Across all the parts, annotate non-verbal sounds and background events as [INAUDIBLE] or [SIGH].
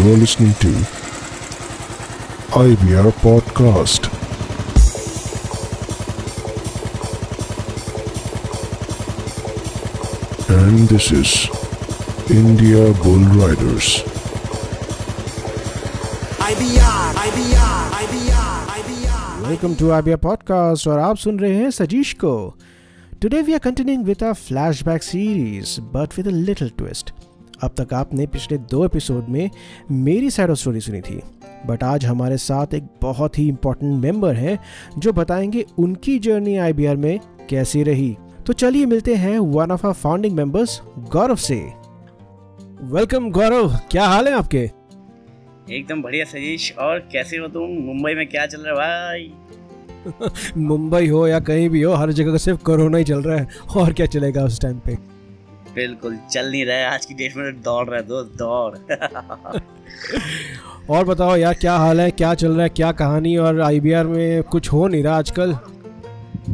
You're listening to IBR Podcast. And this is India Bull Riders. IBR, IBR, IBR, IBR. Welcome to Abiya podcast और आप सुन रहे हैं सजीश को today we are continuing with a flashback series but with a little twist अब तक आपने पिछले दो एपिसोड में मेरी साइड ऑफ़ स्टोरी सुनी थी। बट आज हमारे साथ एक बहुत ही इंपॉर्टेंट मेंबर हैं जो बताएँगे उनकी जर्नी आईबीआर में कैसी रही। तो चलिए मिलते हैं one of our founding members Gaurav से। वेलकम गौरव क्या हाल है आपके? एकदम बढ़िया सजीश और कैसे हो तुम? मुंबई में क्या चल रहा है भाई? [LAUGHS] मुंबई हो या कहीं भी हो हर जगह सिर्फ़ कोरोना ही चल रहा है। और क्या चलेगा उस टाइम पे? बिल्कुल चल नहीं रहा है आज की डेट में तो दौड़ रहा है दोस्त दौड़। [LAUGHS] और बताओ यार क्या हाल है क्या चल रहा है क्या कहानी और आईबीआर में कुछ हो नहीं रहा आजकल?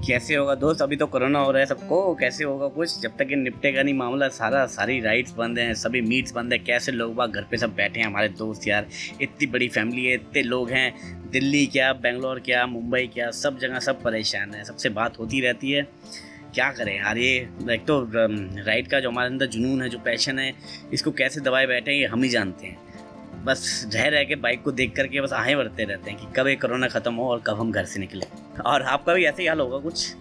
कैसे होगा दोस्त अभी तो कोरोना हो रहा है सबको कैसे होगा कुछ? जब तक ये निपटेगा नहीं मामला सारा सारी राइड्स बंद हैं सभी मीट्स बंद है कैसे लोग बाग घर पे सब बैठे हैं हमारे दोस्त यार? इतनी बड़ी फैमिली है इतने लोग हैं दिल्ली क्या बेंगलोर क्या मुंबई क्या सब जगह सब परेशान है सबसे बात होती रहती है। क्या करें? यार, ये एक तो राइड का जो हमारे अंदर जुनून है, जो पैशन है, इसको कैसे दबाए बैठे हैं, ये हम ही जानते हैं। बस रह रह के बाइक को देख करके बस आहें बढ़ते रहते हैं कि कब ये कोरोना ख़त्म हो और कब हम घर से निकले। और आपका भी ऐसे ही हाल होगा कुछ?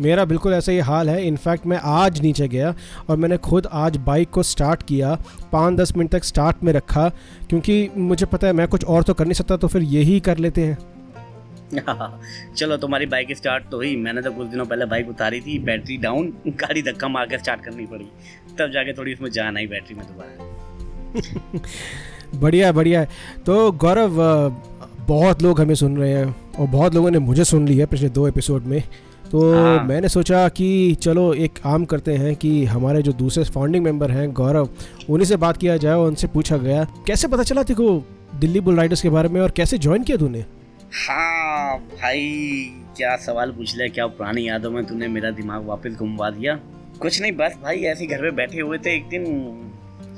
मेरा बिल्कुल ऐसा ही हाल है। इनफैक्ट मैं आज नीचे गया और मैंने खुद आज बाइक को स्टार्ट किया, पाँच दस मिनट तक स्टार्ट में रखा, क्योंकि मुझे पता है मैं कुछ और तो कर नहीं सकता तो फिर यही कर लेते हैं। [LAUGHS] चलो तुम्हारी बाइक स्टार्ट तो हुई। मैंने तो कुछ दिनों पहले बाइक उतारी थी बैटरी डाउन [LAUGHS] गाड़ी धक्का मार के स्टार्ट करनी पड़ी। तब जाके थोड़ी उसमें जान आई बैटरी में दोबारा। [LAUGHS] बढ़िया बढ़िया तो गौरव बहुत लोग हमें सुन रहे हैं और बहुत लोगों ने मुझे सुन लिया पिछले दो एपिसोड में। तो हाँ। मैंने सोचा कि चलो एक काम करते हैं कि हमारे जो दूसरे फाउंडिंग मेंबर हैं गौरव उन्हीं से बात किया जाए और उनसे पूछा गया कैसे पता चला तेको दिल्ली बुल राइडर्स के बारे में और कैसे ज्वाइन किया तूने? हाँ भाई, क्या सवाल पूछ लिया, क्या पुरानी यादों में तूने मेरा दिमाग वापस घुमवा दिया? कुछ नहीं, बस भाई, ऐसे घर पे बैठे हुए थे एक दिन।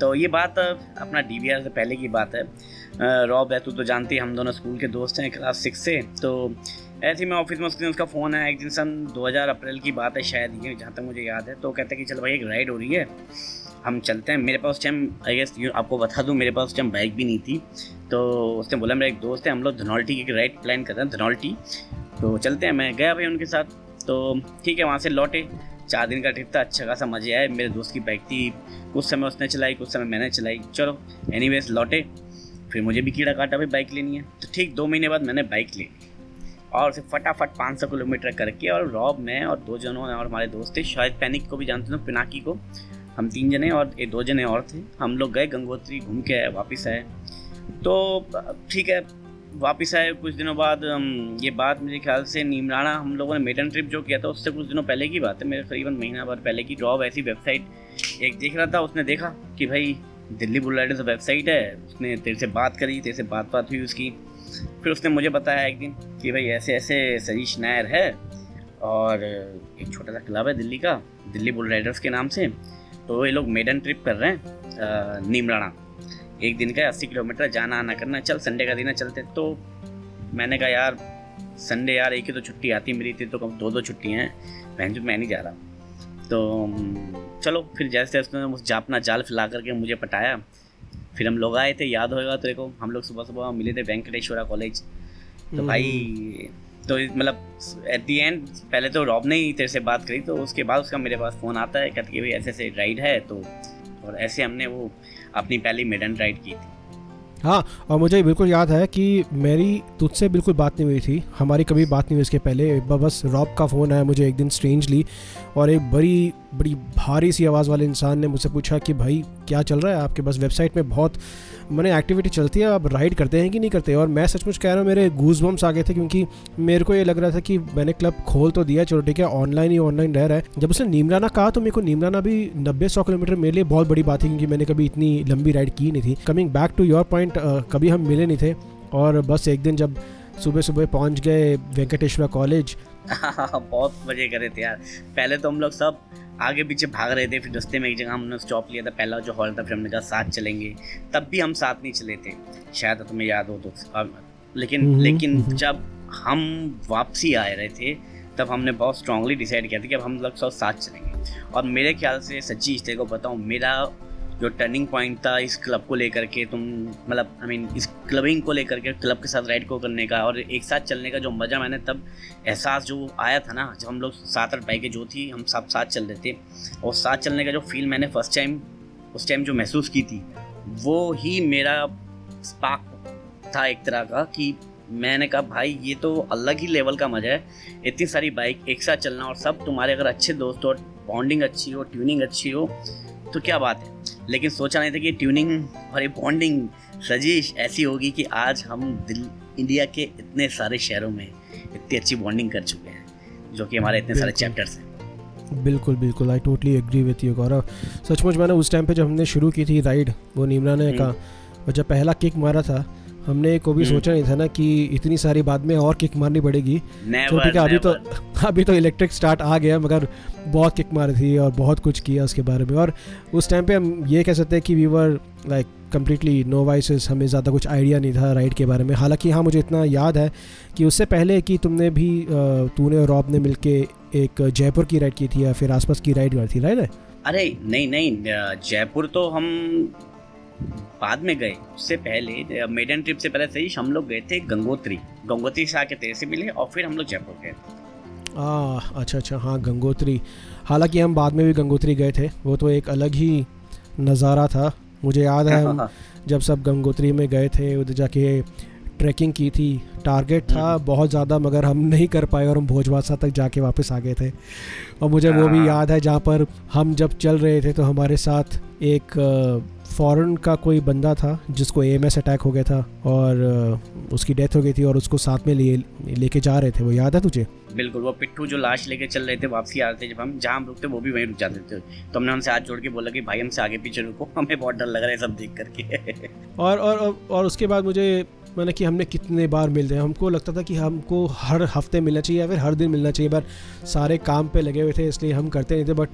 तो ये बात, अपना डी से पहले की बात है। रॉब है, तू तो जानती हम दोनों स्कूल के दोस्त हैं क्लास सिक्स से। तो ऐसे ही मैं ऑफ़िस में उस दिन उसका फ़ोन है एक दिन सन 2000 अप्रैल की बात है शायद, ये जहाँ तक मुझे याद है तो कहते हैं कि चल भाई, एक राइड हो रही है। हम चलते हैं। मेरे पास उस टाइम आई गेस यू आपको बता दूँ, मेरे पास उस टाइम बाइक भी नहीं थी। तो उसने बोला, मेरा एक दोस्त है, हम लोग धनौल्टी की एक राइड प्लान कर रहे हैं, धनौल्टी। तो चलते हैं। मैं गया भाई उनके साथ। तो ठीक है, वहाँ से लौटे। चार दिन का ट्रिप था अच्छा खासा मज़े आए। मेरे दोस्त की बाइक थी। कुछ समय उसने चलाई, कुछ समय मैंने चलाई। चलो एनीवेज लौटे। फिर मुझे भी कीड़ा काटा भाई बाइक लेनी है। तो ठीक, दो महीने बाद मैंने बाइक ली और उसे फटाफट 500 किलोमीटर करके और रॉब, में और दो जनों और हमारे दोस्त थे, शायद पैनिक को भी जानते हो, पिनाकी को। हम तीन जने और ये दो जने और थे। हम लोग गए गंगोत्री, घूम के आए, वापस आए। तो ठीक है, वापस आए। कुछ दिनों बाद ये बात मेरे ख्याल से नीमराना, हम लोगों ने मेडन ट्रिप जो किया था, उससे कुछ दिनों पहले की बात है। मेरे करीबन महीना भर पहले की रॉब ऐसी वेबसाइट एक देख रहा था, उसने देखा कि भाई दिल्ली बुल राइडर्स वेबसाइट है। उसने तेरे से बात करी, तेरे से बात बात हुई उसकी। फिर उसने मुझे बताया एक दिन कि भाई ऐसे ऐसे सजीश नायर है और एक छोटा सा क्लब है दिल्ली का, दिल्ली बुल राइडर्स के नाम से। तो ये लोग मेडन ट्रिप कर रहे हैं नीमराणा। एक दिन का अस्सी किलोमीटर जाना आना करना, चल संडे का दिन है, चलते। तो मैंने कहा, यार संडे यार, एक ही तो छुट्टी आती मेरी थी तो कब दो दो छुट्टियाँ हैं। बहन जो, मैं नहीं जा रहा। तो चलो, फिर जैसे जैसे उसने उस जा अपना जाल फैला करके मुझे पटाया फिर हम लोग आए थे याद होगा तेरे को हम लोग सुबह सुबह मिले थे वेंकटेश्वरा कॉलेज तो भाई तो मतलब एट दी एंड पहले तो रॉब ने ही तेरे से बात करी तो उसके बाद उसका मेरे पास फ़ोन आता है कहते कि भाई ऐसे ऐसे राइड है तो और ऐसे हमने वो अपनी पहली मेडन राइड की थी। हाँ और मुझे बिल्कुल याद है कि मेरी तुझसे बिल्कुल बात नहीं हुई थी। हमारी कभी बात नहीं हुई इसके पहले। बस रॉब का फ़ोन आया मुझे एक दिन स्ट्रेंजली और एक बड़ी बड़ी भारी सी आवाज़ वाले इंसान ने मुझसे पूछा कि भाई, क्या चल रहा है? आपके बस वेबसाइट में बहुत मैंने एक्टिविटी चलती है, आप राइड करते हैं कि नहीं करते? और मैं सचमुच कह रहा हूँ, मेरे गूज बम्स आ गए थे क्योंकि मेरे को ये लग रहा था कि मैंने क्लब खोल तो दिया, चलो ठीक है ऑनलाइन ही ऑनलाइन रह रहा है। जब उसने नीमराना कहा तो मेरे को नीमराना भी नब्बे सौ किलोमीटर मेरे लिए बहुत बड़ी बात थी क्योंकि मैंने कभी इतनी लंबी राइड की नहीं थी। Coming back to your point कभी हम मिले नहीं थे। और बस एक दिन जब सुबह सुबह पहुँच गए वेंकटेश्वर कॉलेज [LAUGHS] बहुत मज़े करे थे यार। पहले तो हम लोग सब आगे पीछे भाग रहे थे फिर रास्ते में एक जगह हमने स्टॉप लिया था पहला जो हॉल था फिर हमने कहा साथ चलेंगे। तब भी हम साथ नहीं चले थे। शायद तुम्हें याद हो तो लेकिन हम्म, लेकिन हम्म। जब हम वापसी आ रहे थे तब हमने बहुत स्ट्रांगली डिसाइड किया था कि अब हम लोग सब साथ चलेंगे। और मेरे ख्याल से सच्ची तेरे को बताऊँ मेरा जो टर्निंग पॉइंट था इस क्लब को लेकर के तुम मतलब आई मीन इस क्लबिंग को लेकर के क्लब के साथ राइड को करने का और एक साथ चलने का जो मज़ा मैंने तब एहसास जो आया था ना, जब हम लोग सात आठ बाइकें जो थी, हम सब साथ चल रहे थे और साथ चलने का जो फील मैंने फ़र्स्ट टाइम उस टाइम जो महसूस की थी, वो ही मेरा स्पार्क था एक तरह का कि मैंने कहा, भाई, ये तो अलग ही लेवल का मज़ा है। इतनी सारी बाइक एक साथ चलना और सब तुम्हारे अगर अच्छे दोस्त हो बॉन्डिंग अच्छी हो ट्यूनिंग अच्छी हो तो क्या बात है लेकिन सोचा नहीं था कि ट्यूनिंग और ये बॉन्डिंग सजिश ऐसी होगी कि आज हम दिल इंडिया के इतने सारे शहरों में इतनी अच्छी बॉन्डिंग कर चुके हैं जो कि हमारे इतने सारे। चैप्टर्स हैं बिल्कुल बिल्कुल I totally agree with you Gaurav सचमुच मैंने उस टाइम पे जब हमने शुरू की थी राइड वो नीमरा ने हम्म। कहा और जब पहला किक मारा था हमने को भी हम्म। सोचा नहीं था ना कि इतनी सारी बाद में और किक मारनी पड़ेगी। तो ठीक है अभी तो [LAUGHS] अभी तो इलेक्ट्रिक स्टार्ट आ गया मगर बहुत किक मारी थी और बहुत कुछ किया उसके बारे में। और उस टाइम पे हम ये कह सकते हैं कि we were like completely no vices हमें ज़्यादा कुछ आइडिया नहीं था राइड के बारे में। हालाँकि हाँ मुझे इतना याद है कि उससे पहले कि तुमने भी तूने और रॉब ने मिलके एक जयपुर की राइड की थी या फिर आसपास की राइड की थी राइट है अरे नहीं नहीं जयपुर तो हम बाद में गए। उससे पहले मेडन ट्रिप से पहले सही हम लोग गए थे गंगोत्री। गंगोत्री से आके तेरे से मिले और फिर हम लोग जयपुर गए। आ, अच्छा अच्छा हाँ गंगोत्री। हालाँकि हम बाद में भी गंगोत्री गए थे। वो तो एक अलग ही नज़ारा था। मुझे याद है हम जब सब गंगोत्री में गए थे उधर जाके ट्रैकिंग की थी। टारगेट था हम्म। बहुत ज़्यादा मगर हम नहीं कर पाए और हम भोजवासा तक जाके वापस आ गए थे। और मुझे वो भी हाँ। याद है जहाँ पर हम जब चल रहे थे तो हमारे साथ एक फॉरेन का कोई बंदा था जिसको एएमएस अटैक हो गया था और उसकी डेथ हो गई थी और उसको साथ में लिए लेके जा रहे थे। वो याद है तुझे? बिल्कुल वो पिट्ठू जो लाश लेके चल रहे थे वापसी आ रहे थे जब हम जहाँ हम रुकते वो भी वहीं रुक जाते थे। तो हमने उनसे हाथ जोड़ के बोला कि भाई हमसे आगे पीछे रुको हमें बहुत डर लग रहा है सब देख करके। और और, और उसके बाद मुझे मैंने कि हमने कितने बार मिल रहे हैं। हमको लगता था कि हमको हर हफ़्ते मिलना चाहिए या फिर हर दिन मिलना चाहिए, पर सारे काम पे लगे हुए थे, इसलिए हम करते नहीं थे। बट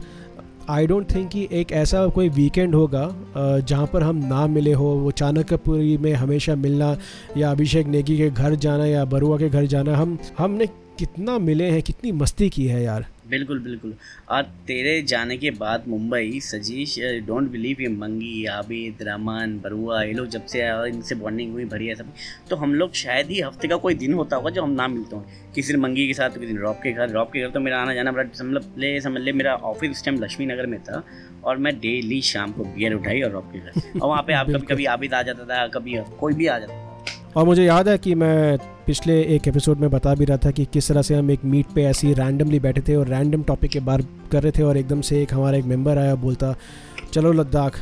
आई डोंट थिंक कि एक ऐसा कोई वीकेंड होगा जहाँ पर हम ना मिले हो। वो चाणक्यपुरी में हमेशा मिलना या अभिषेक नेगी के घर जाना या बरुआ के घर जाना, हम, हमने कितना मिले हैं, कितनी मस्ती की है यार। बिल्कुल बिल्कुल। और तेरे जाने के बाद मुंबई सजीश डोंट बिलीव ये मंगी आबिद रमन बरुआ ये लोग जब से आए और इनसे बॉन्डिंग हुई बढ़िया सब। तो हम लोग शायद ही हफ़्ते का कोई दिन होता होगा जो हम ना मिलते हों। किसी दिन मंगी के साथ किसी दिन रॉब के घर रॉब के घर तो मेरा आना जाना बड़ा मतलब ले समझ ले मेरा ऑफ़िस उस टाइम लक्ष्मी नगर में था और मैं डेली शाम को बियर उठाई और रॉब के घर। और वहाँ पे आप [LAUGHS] कभी कभी आबिद आ जाता था कभी कोई भी आ जाता था। और मुझे याद है कि मैं पिछले एक एपिसोड में बता भी रहा था कि किस तरह से हम एक मीट पे ऐसे ही रैंडमली बैठे थे और रैंडम टॉपिक के बारे कर रहे थे और एकदम से एक हमारा एक मेंबर आया, बोलता, चलो लद्दाख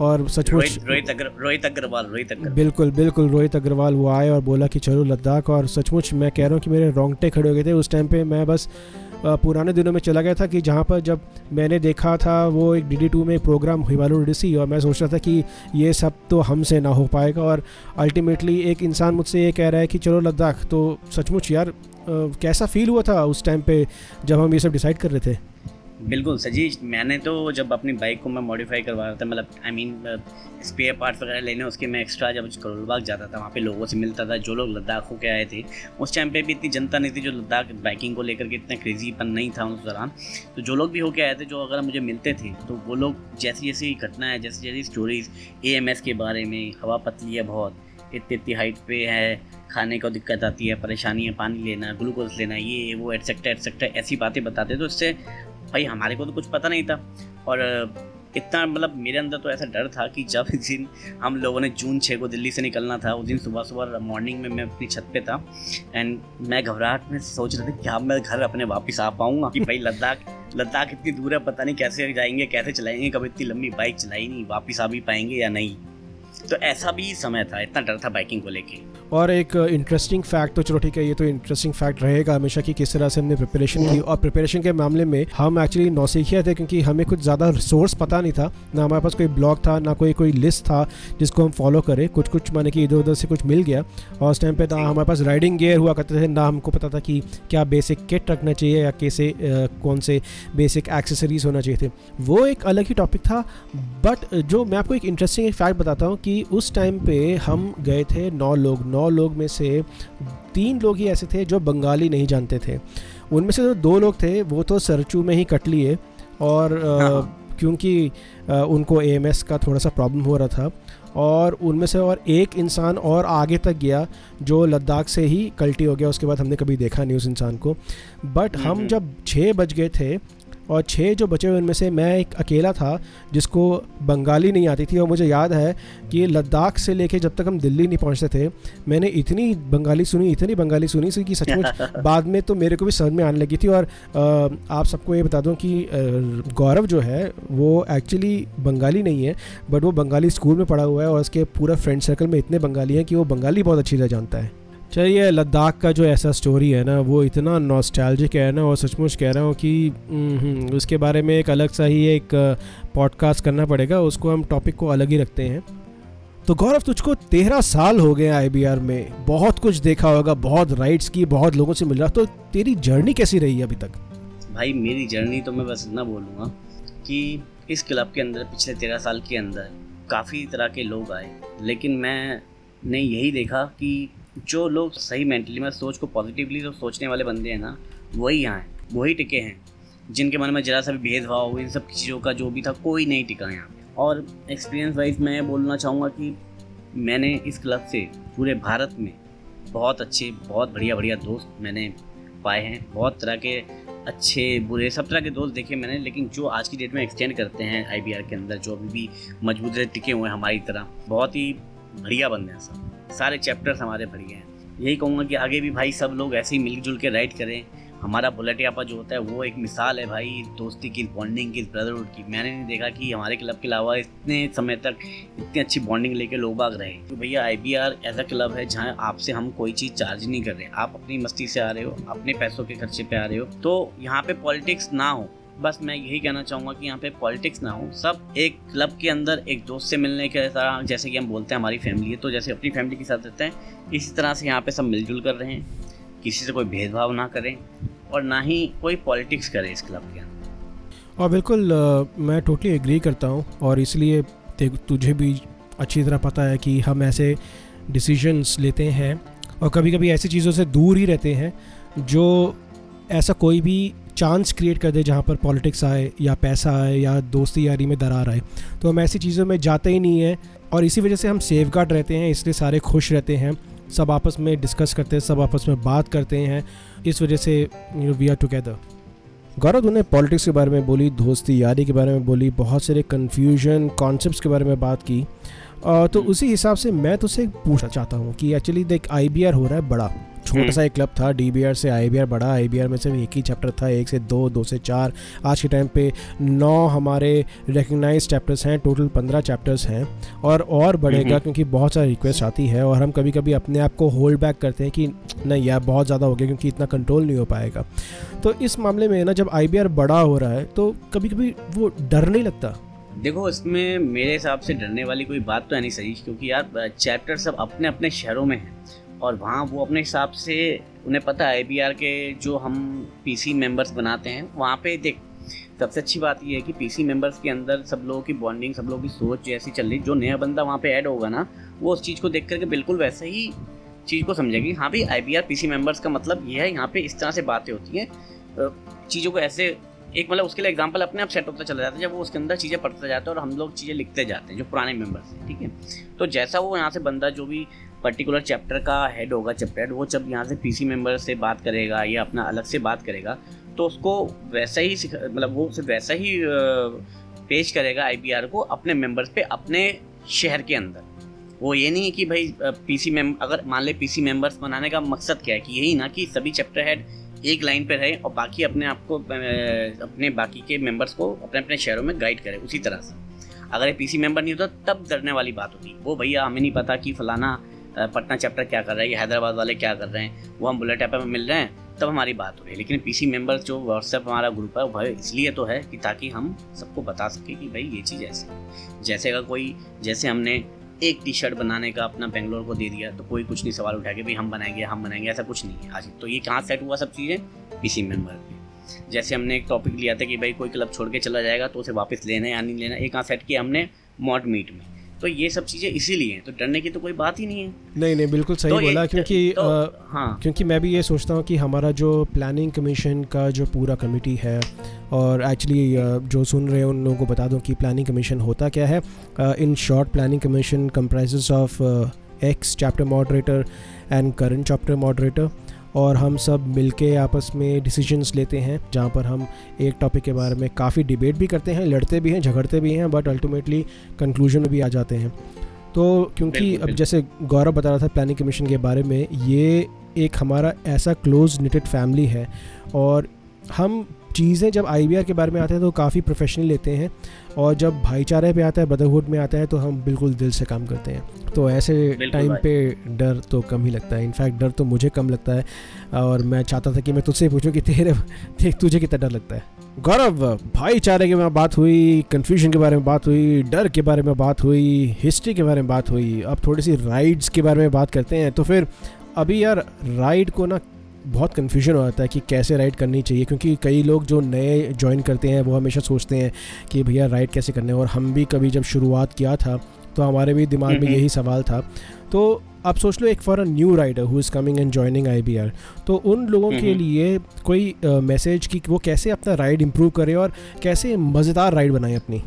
और सचमुच रोहित रोहित रोहित अग्रवाल रोहित अग्रवाल। बिल्कुल बिल्कुल रोहित अग्रवाल वो आए और बोला कि चलो लद्दाख और सचमुच मैं कह रहा हूँ कि मेरे रोंगटे खड़े हो गए थे। उस टाइम पे मैं बस पुराने दिनों में चला गया था कि जहाँ पर जब मैंने देखा था वो एक डी डी टू में एक प्रोग्राम हिमालय ओडिसी और मैं सोच रहा था कि ये सब तो हमसे ना हो पाएगा और अल्टीमेटली एक इंसान मुझसे ये कह रहा है कि चलो लद्दाख तो सचमुच यार कैसा फील हुआ था उस टाइम पे जब हम ये सब डिसाइड कर रहे थे? बिल्कुल सजीश मैंने तो जब अपनी बाइक को मैं मॉडिफाई करवा रहा था मतलब आई मीन स्पेयर पार्ट्स वगैरह लेने, उसके मैं एक्स्ट्रा जब करोल बाग जाता था, वहाँ पे लोगों से मिलता था, जो लोग लद्दाख होके आए थे, उस टाइम पे भी इतनी जनता नहीं थी जो लद्दाख बाइकिंग को लेकर के इतना क्रेजीपन नहीं था उस दौरान। तो जो लोग भी होके आए थे, जो अगर मुझे मिलते थे तो वो लोग जैसी जैसी घटनाएँ जैसी जैसी स्टोरीज एएमएस के बारे में, हवा पतली है बहुत, इतनी इतनी हाइट पे है, खाने को दिक्कत आती है, परेशानी है, पानी लेना ग्लूकोज लेना, ये, वो एटसेट्रा एटसेट्रा ऐसी बातें बताते तो इससे भाई, हमारे को तो कुछ पता नहीं था। और, इतना मतलब मेरे अंदर तो ऐसा डर था कि जब इस [LAUGHS] दिन हम लोगों ने जून छः को दिल्ली से निकलना था, उस दिन सुबह सुबह मॉर्निंग में मैं अपनी छत पे था। एंड मैं घबराहट में सोच रहा था कि क्या मैं घर अपने वापस आ पाऊँगा। कि भाई, लद्दाख लद्दाख इतनी दूर है, पता नहीं कैसे जाएँगे, कैसे चलाएँगे, कभी इतनी लंबी बाइक चलाई नहीं, वापस आ भी पाएँगे या नहीं। तो ऐसा भी समय था इतना डर था बाइकिंग को लेके। और एक इंटरेस्टिंग फैक्ट तो चलो ठीक है ये तो इंटरेस्टिंग फैक्ट रहेगा हमेशा कि किस तरह से हमने प्रिपरेशन की और प्रिपरेशन के मामले में हम एक्चुअली नौसिखिया थे क्योंकि हमें कुछ ज़्यादा रिसोर्स पता नहीं था ना हमारे पास कोई ब्लॉग था ना कोई कोई लिस्ट था जिसको हम फॉलो करें। कुछ कुछ माने कि इधर उधर से कुछ मिल गया और उस टाइम पर ना हमारे पास राइडिंग गेयर हुआ करते थे ना हमको पता था कि क्या बेसिक किट रखना चाहिए या कैसे कौन से बेसिक एक्सेसरीज होना चाहिए थे। वो एक अलग ही टॉपिक था बट जो मैं आपको एक इंटरेस्टिंग फैक्ट बताता हूँ कि उस टाइम पे हम गए थे नौ लोग नौ लोग में से तीन लोग ही ऐसे थे जो बंगाली नहीं जानते थे उनमें से जो दो लोग थे वो तो सरचू में ही कट लिए और हाँ। क्योंकि अ, उनको ए का थोड़ा सा प्रॉब्लम हो रहा था और उनमें से और एक इंसान और आगे तक गया जो लद्दाख से ही कल्टी हो गया उसके बाद हमने कभी देखा नहीं उस इंसान को बट हम हम्म। जब छः बज गए थे और छः जो बचे हुए उनमें से मैं एक अकेला था जिसको बंगाली नहीं आती थी और मुझे याद है कि लद्दाख से लेके जब तक हम दिल्ली नहीं पहुँचते थे मैंने इतनी बंगाली सुनी इतनी बंगाली सुनी सी कि सचमुच [LAUGHS] बाद में तो मेरे को भी समझ में आने लगी थी। और आप सबको ये बता दूँ कि गौरव जो है वो एक्चुअली बंगाली नहीं है बट वो बंगाली स्कूल में पढ़ा हुआ है और उसके पूरा फ्रेंड सर्कल में इतने बंगाली हैं कि वो बंगाली बहुत अच्छी तरह जानता है। चलिए लद्दाख का जो ऐसा स्टोरी है ना वो इतना नॉस्टैल्जिक है ना और सचमुच कह रहा हूँ कि हम्म, उसके बारे में एक अलग सा ही एक पॉडकास्ट करना पड़ेगा उसको हम टॉपिक को अलग ही रखते हैं। तो गौरव तुझको तेरह साल हो गए आई में बहुत कुछ देखा होगा बहुत राइड्स की बहुत लोगों से मिल रहा तो तेरी जर्नी कैसी रही है अभी तक? भाई मेरी जर्नी तो मैं बस इतना बोलूँगा कि इस क्लब के अंदर पिछले तेरह साल के अंदर काफ़ी तरह के लोग आए लेकिन मैं ने यही देखा कि जो लोग सही मेंटली में सोच को पॉजिटिवली जो सोचने वाले बंदे हैं ना, वही यहाँ हैं, वही टिके हैं, जिनके मन में जरा सा भी भेदभाव हो इन सब चीज़ों का जो भी था, कोई नहीं टिका यहाँ और एक्सपीरियंस वाइज मैं बोलना चाहूँगा कि मैंने इस क्लब से पूरे भारत में बहुत अच्छे, बहुत बढ़िया बढ़िया दोस्त मैंने पाए हैं, बहुत तरह के अच्छे, बुरे, सब तरह के दोस्त देखे मैंने, लेकिन जो आज की डेट में एक्सटेंड करते हैं आईबीआर के अंदर, जो अभी भी मज़बूत टिके हुए हैं हमारी तरह, बहुत ही बढ़िया बंदे हैं सब। सारे चैप्टर्स हमारे बढ़िया हैं। यही कहूँगा कि आगे भी भाई सब लोग ऐसे ही मिलजुल के राइड करें। हमारा बुलेट यापा जो होता है, वो एक मिसाल है भाई, दोस्ती की बॉन्डिंग की ब्रदरहुड की। मैंने नहीं देखा कि हमारे क्लब के अलावा इतने समय तक इतनी अच्छी बॉन्डिंग लेके लोग बाग रहे तो भैया आई बी आर ऐसा क्लब है जहाँ आपसे हम कोई चीज़ चार्ज नहीं कर रहे। आप अपनी मस्ती से आ रहे हो, अपने पैसों के खर्चे पे आ रहे हो। तो यहाँ पे पॉलिटिक्स ना हो बस मैं यही कहना चाहूँगा कि यहाँ पे पॉलिटिक्स ना हो। सब एक क्लब के अंदर एक दोस्त से मिलने के तरह, जैसे कि हम बोलते हैं हमारी फैमिली है तो जैसे अपनी फैमिली के साथ रहते हैं, इसी तरह से यहाँ पे सब मिलजुल कर रहे हैं किसी से कोई भेदभाव ना करें और ना ही कोई पॉलिटिक्स करे इस क्लब के अंदर। और बिल्कुल मैं टोटली एग्री करता हूँ और इसलिए तुझे भी अच्छी तरह पता है कि हम ऐसे डिसीजंस लेते हैं और कभी कभी ऐसी चीज़ों से दूर ही रहते हैं, जो ऐसा कोई भी चांस क्रिएट कर दे जहाँ पर पॉलिटिक्स आए या पैसा आए या दोस्ती यारी में दरार आए। तो हम ऐसी चीज़ों में जाते ही नहीं हैं और इसी वजह से हम सेफ़ गार्ड रहते हैं इसलिए सारे खुश रहते हैं। सब आपस में डिस्कस करते हैं सब आपस में बात करते हैं। इस वजह से you we are together Gaurav तूने पॉलिटिक्स के बारे में बोली दोस्ती यारी के बारे में बोली बहुत सारे कन्फ्यूज़न कॉन्सेप्ट के बारे में बात की। तो उसी हिसाब से मैं तो तुझसे पूछना चाहता हूँ कि एक्चुअली देख आई हो रहा है बड़ा। छोटा हम्म। सा एक क्लब था डीबीआर से आईबीआर बड़ा आईबीआर में सिर्फ़ एक ही चैप्टर था एक से दो दो से चार। आज के टाइम पे नौ हमारे रिकग्नाइज चैप्टर्स हैं टोटल पंद्रह चैप्टर्स हैं और और बढ़ेगा। क्योंकि बहुत सारी रिक्वेस्ट आती है और हम कभी कभी अपने आप को होल्ड बैक करते हैं कि नहीं यार बहुत ज़्यादा हो गया क्योंकि इतना कंट्रोल नहीं हो पाएगा। तो इस मामले में ना जब आईबीआर बड़ा हो रहा है तो कभी कभी वो डर नहीं लगता? देखो इसमें मेरे हिसाब से डरने वाली कोई बात तो है नहीं सही क्योंकि यार चैप्टर सब अपने अपने शहरों में हैं। और वहाँ वो अपने हिसाब से, उन्हें पता है आईबीआर के जो हम पीसी मेंबर्स बनाते हैं, वहाँ पे देख, सबसे अच्छी बात यह है कि पीसी मेंबर्स के अंदर सब लोगों की बॉन्डिंग सब लोगों की सोच जैसी चल रही, जो नया बंदा वहाँ पे ऐड होगा ना, वो उस चीज़ को देख करके बिल्कुल वैसे ही चीज़ को समझेगी। हाँ भाई I B R P C members का मतलब ये है, यहाँ पे इस तरह से बातें होती हैं चीज़ों को ऐसे, एक मतलब उसके लिए एग्ज़ाम्पल अपने आप सेट होता चला जाता है, जब वो उसके अंदर चीज़ें पढ़ते जाते हैं और हम लोग चीज़ें लिखते जाते हैं, जो पुराने मेंबर्स हैं, ठीक है? तो जैसा वो यहाँ से बंदा जो भी पर्टिकुलर चैप्टर का हेड होगा चैप्टर वो जब यहाँ से पीसी मेंबर से बात करेगा या अपना अलग से बात करेगा तो उसको वैसा ही मतलब वो उसे वैसा ही पेश करेगा आई को अपने मेंबर्स पे, अपने शहर के अंदर। वो ये नहीं है कि भाई पीसी मेम अगर मान ले पीसी मेंबर्स बनाने का मकसद क्या है कि यही ना कि सभी चैप्टर हेड एक लाइन पे रहे और बाकी अपने आप को अपने बाकी के मेंबर्स को अपने अपने शहरों में गाइड करें, उसी तरह से। अगर ये पीसी मेंबर नहीं होता, तब डरने वाली बात होती। वो भैया, हमें नहीं पता कि फलाना पटना चैप्टर क्या कर रहा है, या हैदराबाद वाले क्या कर रहे हैं, वो हम बुलेट ऐप में मिल रहे हैं, तब हमारी बात हो रही है। लेकिन पीसी मेंबर जो व्हाट्सएप हमारा ग्रुप है, वो भाई इसलिए तो है कि ताकि हम सबको बता सकें कि भाई ये चीज़ ऐसी जैसे अगर कोई, जैसे हमने एक टी शर्ट बनाने का अपना बेंगलोर को दे दिया तो कोई कुछ नहीं सवाल उठा के भाई हम बनाएँगे हम बनाएँगे, ऐसा कुछ नहीं है। आज तो ये कहाँ सेट हुआ सब चीज़ें? पीसी मेंबर पे। जैसे हमने एक टॉपिक लिया था कि भाई कोई क्लब छोड़ के चला जाएगा तो उसे वापस लेना है या नहीं लेना एक कहाँ सेट किया हमने? मॉड मीट में। तो ये सब चीज़ें इसीलिए हैं तो डरने की तो कोई बात ही नहीं है। नहीं नहीं बिल्कुल सही तो बोला क्योंकि तो, अ, हाँ। क्योंकि मैं भी ये सोचता हूँ कि हमारा जो प्लानिंग कमीशन का जो पूरा कमेटी है और एक्चुअली जो सुन रहे हैं उन लोगों को बता दूँ कि प्लानिंग कमीशन होता क्या है। In short planning commission comprises of ex chapter moderator and current chapter moderator और हम सब मिलके आपस में डिसीजंस लेते हैं जहाँ पर हम एक टॉपिक के बारे में काफ़ी डिबेट भी करते हैं लड़ते भी हैं झगड़ते भी हैं बट अल्टीमेटली कंक्लूजन में भी आ जाते हैं। तो क्योंकि अब जैसे गौरव बता रहा था प्लानिंग कमीशन के बारे में ये एक हमारा ऐसा क्लोज निटेड फैमिली है और हम चीज़ें जब आईबीआर के बारे में आते हैं तो काफ़ी प्रोफेशनल लेते हैं और जब भाईचारे पे आता है ब्रदरहुड में आता है तो हम बिल्कुल दिल से काम करते हैं। तो ऐसे टाइम। पे डर तो कम ही लगता है। इनफैक्ट डर तो मुझे कम लगता है और मैं चाहता था कि मैं तुझसे पूछूँ कि तेरे देख तुझे कितना डर लगता है? गौरव भाईचारे के में बात हुई कन्फ्यूज़न के बारे में बात हुई डर के बारे में बात हुई हिस्ट्री के बारे में बात हुई। अब थोड़ी सी राइड्स के बारे में बात करते हैं तो फिर अभी यार राइड को ना बहुत कन्फ्यूज़न हो जाता है कि कैसे राइड करनी चाहिए क्योंकि कई लोग जो नए ज्वाइन करते हैं वो हमेशा सोचते हैं कि भैया राइड कैसे करना है और हम भी कभी जब शुरुआत किया था तो हमारे भी दिमाग में। यही सवाल था तो आप सोच लो एक for a new rider who is coming and joining आई तो उन लोगों के। लिए कोई मैसेज कि वो कैसे अपना राइड इम्प्रूव करे और कैसे मज़ेदार राइड बनाए अपनी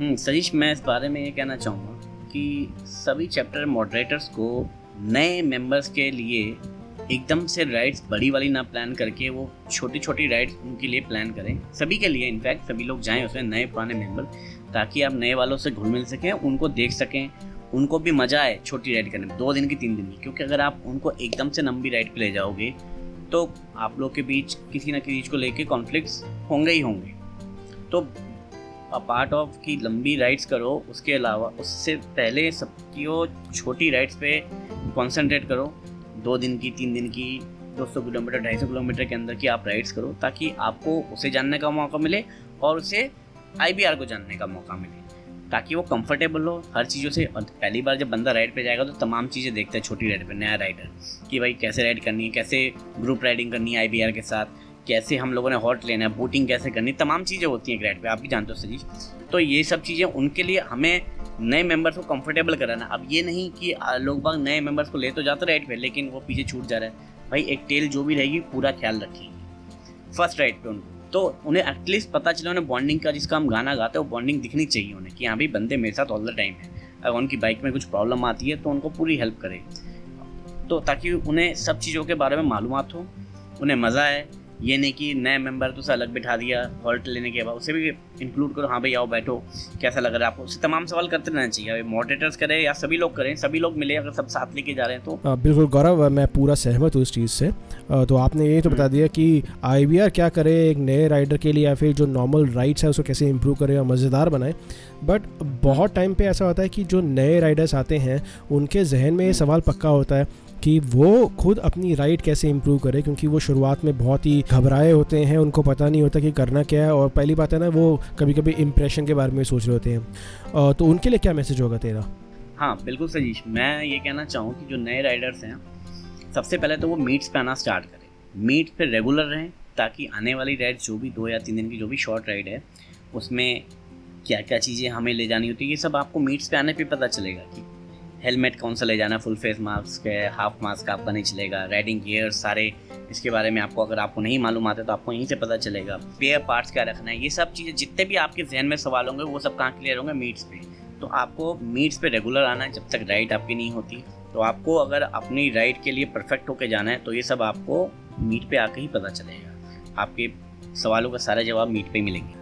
हम्म सतीश मैं इस बारे में ये कहना चाहूँगा कि सभी चैप्टर मॉडरेटर्स को नए मेंबर्स के लिए एकदम से राइड्स बड़ी वाली ना प्लान करके, वो छोटी छोटी राइड्स उनके लिए प्लान करें। सभी के लिए इनफैक्ट सभी लोग जाएँ उसमें नए पुराने मेंबर ताकि आप नए वालों से घुल मिल सकें, उनको देख सकें, उनको भी मज़ा आए छोटी राइड करने में, दो दिन की तीन दिन की। क्योंकि अगर आप उनको एकदम से लंबी राइड पर ले जाओगे तो आप लोग के बीच किसी ना किसी चीज़ को लेके कॉन्फ्लिक्ट्स होंगे ही होंगे। तो अ पार्ट ऑफ़ की लंबी राइड्स करो, उसके अलावा, उससे पहले सबकी वो छोटी राइड्स पे कंसंट्रेट करो। दो दिन की, तीन दिन की 200 किलोमीटर 250 किलोमीटर के अंदर की आप राइड्स करो ताकि आपको उसे जानने का मौका मिले और उसे आईबीआर को जानने का मौका मिले ताकि वो कंफर्टेबल हो। हर चीज़ों से और पहली बार जब बंदा राइड पे जाएगा तो तमाम चीज़ें देखता है छोटी राइड पे, नया राइडर कि भाई कैसे राइड करनी है, कैसे ग्रुप राइडिंग करनी है आईबीआर के साथ, कैसे हम लोगों ने हॉट लेना है बोटिंग कैसे करनी तमाम चीज़ें होती हैं एक राइड पे, आप भी जानते हो सजीश तो ये सब चीज़ें उनके लिए हमें नए मेंबर्स को कंफर्टेबल कराना। अब ये नहीं कि लोग बाग नए मेंबर्स को ले तो जाते राइट पे, लेकिन वो पीछे छूट जा रहा है। भाई, एक टेल जो भी रहेगी, पूरा ख्याल रखेगी। फ़र्स्ट राइट पे उनको। तो उन्हें एटलीस्ट पता चले, उन्हें बॉन्डिंग का जिसका हम गाना गाते हैं, वो बॉन्डिंग दिखनी चाहिए उन्हें कि हाँ भाई, बंदे मेरे साथ ऑल द टाइम है। अगर उनकी बाइक में कुछ प्रॉब्लम आती है तो उनको पूरी हेल्प करे। तो ताकि उन्हें सब चीज़ों के बारे में मालूम हो, उन्हें मज़ा आए ये नहीं कि नए मेंबर तो उसे अलग बिठा दिया हॉल्ट लेने के बाद उसे भी इंक्लूड करो हाँ भाई आओ बैठो कैसा लग रहा है आपको? उससे तमाम सवाल करते रहना चाहिए मॉडरेटर्स करें या सभी लोग करें सभी लोग मिले अगर सब साथ लेके जा रहे हैं तो। आ, बिल्कुल गौरव मैं पूरा सहमत हूँ इस चीज़ से। आ, तो आपने ये तो बता दिया कि आई क्या करे एक नए राइडर के लिए या फिर जो नॉर्मल राइड्स है उसको कैसे इम्प्रूव करें और मज़ेदार बनाए। बट बहुत टाइम पे ऐसा होता है कि जो नए राइडर्स आते हैं उनके जहन में ये सवाल पक्का होता है कि वो खुद अपनी राइड कैसे इम्प्रूव करे, क्योंकि वो शुरुआत में बहुत ही घबराए होते हैं, उनको पता नहीं होता कि करना क्या है, और पहली बात है ना, वो कभी कभी इम्प्रेशन के बारे में सोच रहे होते हैं। तो उनके लिए क्या मैसेज होगा तेरा? हाँ बिल्कुल सजीश मैं ये कहना चाहूँ कि जो नए राइडर्स हैं, सबसे पहले तो वो मीट्स पे आना स्टार्ट करें। मीट पे रेगुलर रहें, ताकि आने वाली राइड जो भी दो या तीन दिन की जो भी शॉर्ट राइड है, उसमें क्या क्या चीज़ें हमें ले जानी होती है, ये सब आपको मीट्स पे आने पे पता चलेगा कि हेलमेट कौन सा ले जाना फुल फेस मास्क है हाफ़ मास्क आपका नहीं चलेगा। राइडिंग गियर सारे इसके बारे में आपको अगर आपको नहीं मालूम आता तो आपको यहीं से पता चलेगा। पेयर पार्ट्स क्या रखना है? ये सब चीज़ें, जितने भी आपके जहन में सवाल होंगे, वो सब कहाँ क्लियर होंगे? मीट्स पे। तो आपको मीट्स पे रेगुलर आना है जब तक राइड आपकी नहीं होती। तो आपको अगर अपनी राइड के लिए परफेक्ट होकर जाना है तो ये सब आपको मीट पे आके ही पता चलेगा। आपके सवालों का सारा जवाब मीट पे मिलेंगे।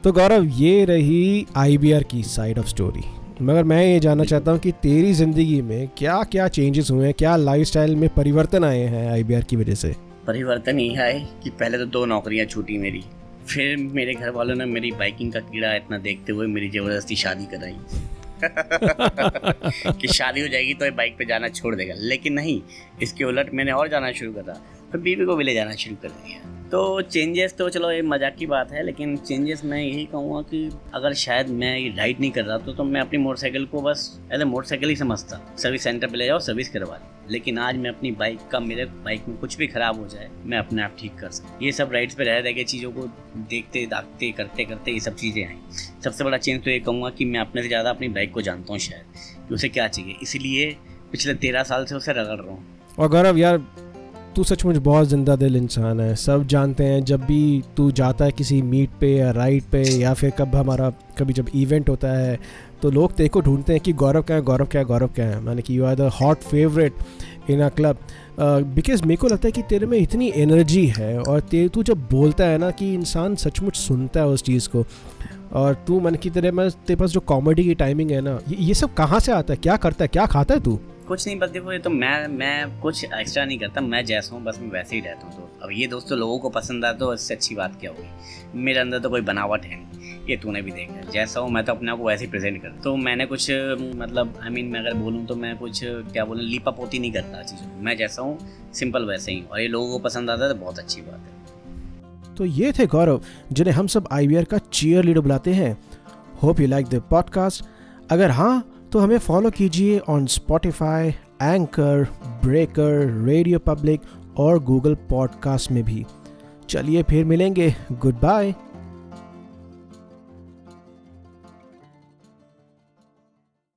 तो गौरव, ये रही आईबीआर की साइड ऑफ़ स्टोरी मगर मैं ये जानना चाहता हूँ कि तेरी ज़िंदगी में क्या क्या चेंजेस हुए हैं? क्या लाइफस्टाइल में परिवर्तन आए हैं आईबीआर की वजह से? परिवर्तन ये है कि पहले तो दो नौकरियाँ छूटी मेरी। फिर मेरे घर वालों ने मेरी बाइकिंग का कीड़ा इतना देखते हुए मेरी ज़बरदस्ती शादी कराई। [LAUGHS] कि शादी हो जाएगी तो ये बाइक पे जाना छोड़ देगा। लेकिन नहीं, इसके उलट मैंने और जाना शुरू करा। फिर बीवी को भी ले जाना शुरू कर दिया। तो चेंजेस तो चलो ये मज़ाक की बात है लेकिन चेंजेस मैं यही कहूँगा कि अगर शायद मैं ये राइड नहीं कर रहा तो, तो मैं अपनी मोटरसाइकिल को बस एज ए मोटरसाइकिल ही समझता। सर्विस सेंटर पर ले जाओ सर्विस करवा लेकिन आज मैं अपनी बाइक का मेरे बाइक में कुछ भी खराब हो जाए मैं अपने आप ठीक कर सकता। ये सब राइड्स पे रह रह के चीज़ों को देखते दाखते करते करते ये सब चीज़ें आई। सबसे बड़ा चेंज तो ये कहूँगा कि मैं अपने से ज़्यादा अपनी बाइक को जानता हूँ शायद कि उसे क्या चाहिए। इसीलिए पिछले तेरह साल से उसे रगड़ रहा हूँ। और गौरव यार तू सचमुच बहुत ज़िंदा दिल इंसान है। सब जानते हैं जब भी तू जाता है किसी मीट पे या राइड पे या फिर कब हमारा कभी जब इवेंट होता है तो लोग तेरे को ढूंढते हैं कि गौरव क्या है गौरव क्या है गौरव क्या है। माने कि you are the hot favourite in a club because मेरे को लगता है कि तेरे में इतनी एनर्जी है और तेरे तू जब बोलता है ना कि इंसान सचमुच सुनता है उस चीज़ को और तू मन की तरह मैं तेरे पास जो कॉमेडी की टाइमिंग है ना ये, ये सब कहाँ से आता है? क्या करता है? क्या खाता है तू? कुछ नहीं बस देखो ये तो मैं मैं कुछ एक्स्ट्रा नहीं करता मैं जैसा हूँ बस मैं वैसे ही रहता हूँ तो अब ये दोस्तों लोगों को पसंद आए तो इससे अच्छी बात क्या होगी? मेरे अंदर तो कोई बनावट है नहीं ये तूने भी देखा जैसा हूँ मैं तो अपने आप को वैसे ही प्रेजेंट करता तो मैंने कुछ मतलब आई I मीन mean, मैं अगर बोलूँ तो मैं कुछ क्या बोलूँ लीपा पोती नहीं करता चीज़ों मैं। जैसा हूँ सिंपल वैसे ही और ये लोगों को पसंद आता है तो बहुत अच्छी बात है। तो ये थे गौरव जिन्हें हम सब आईवीआर का चीयर लीडर बुलाते हैं। Hope you like the podcast अगर हाँ तो हमें फॉलो कीजिए on Spotify Anchor Breaker Radio Public और गूगल पॉडकास्ट में भी। चलिए फिर मिलेंगे। Good bye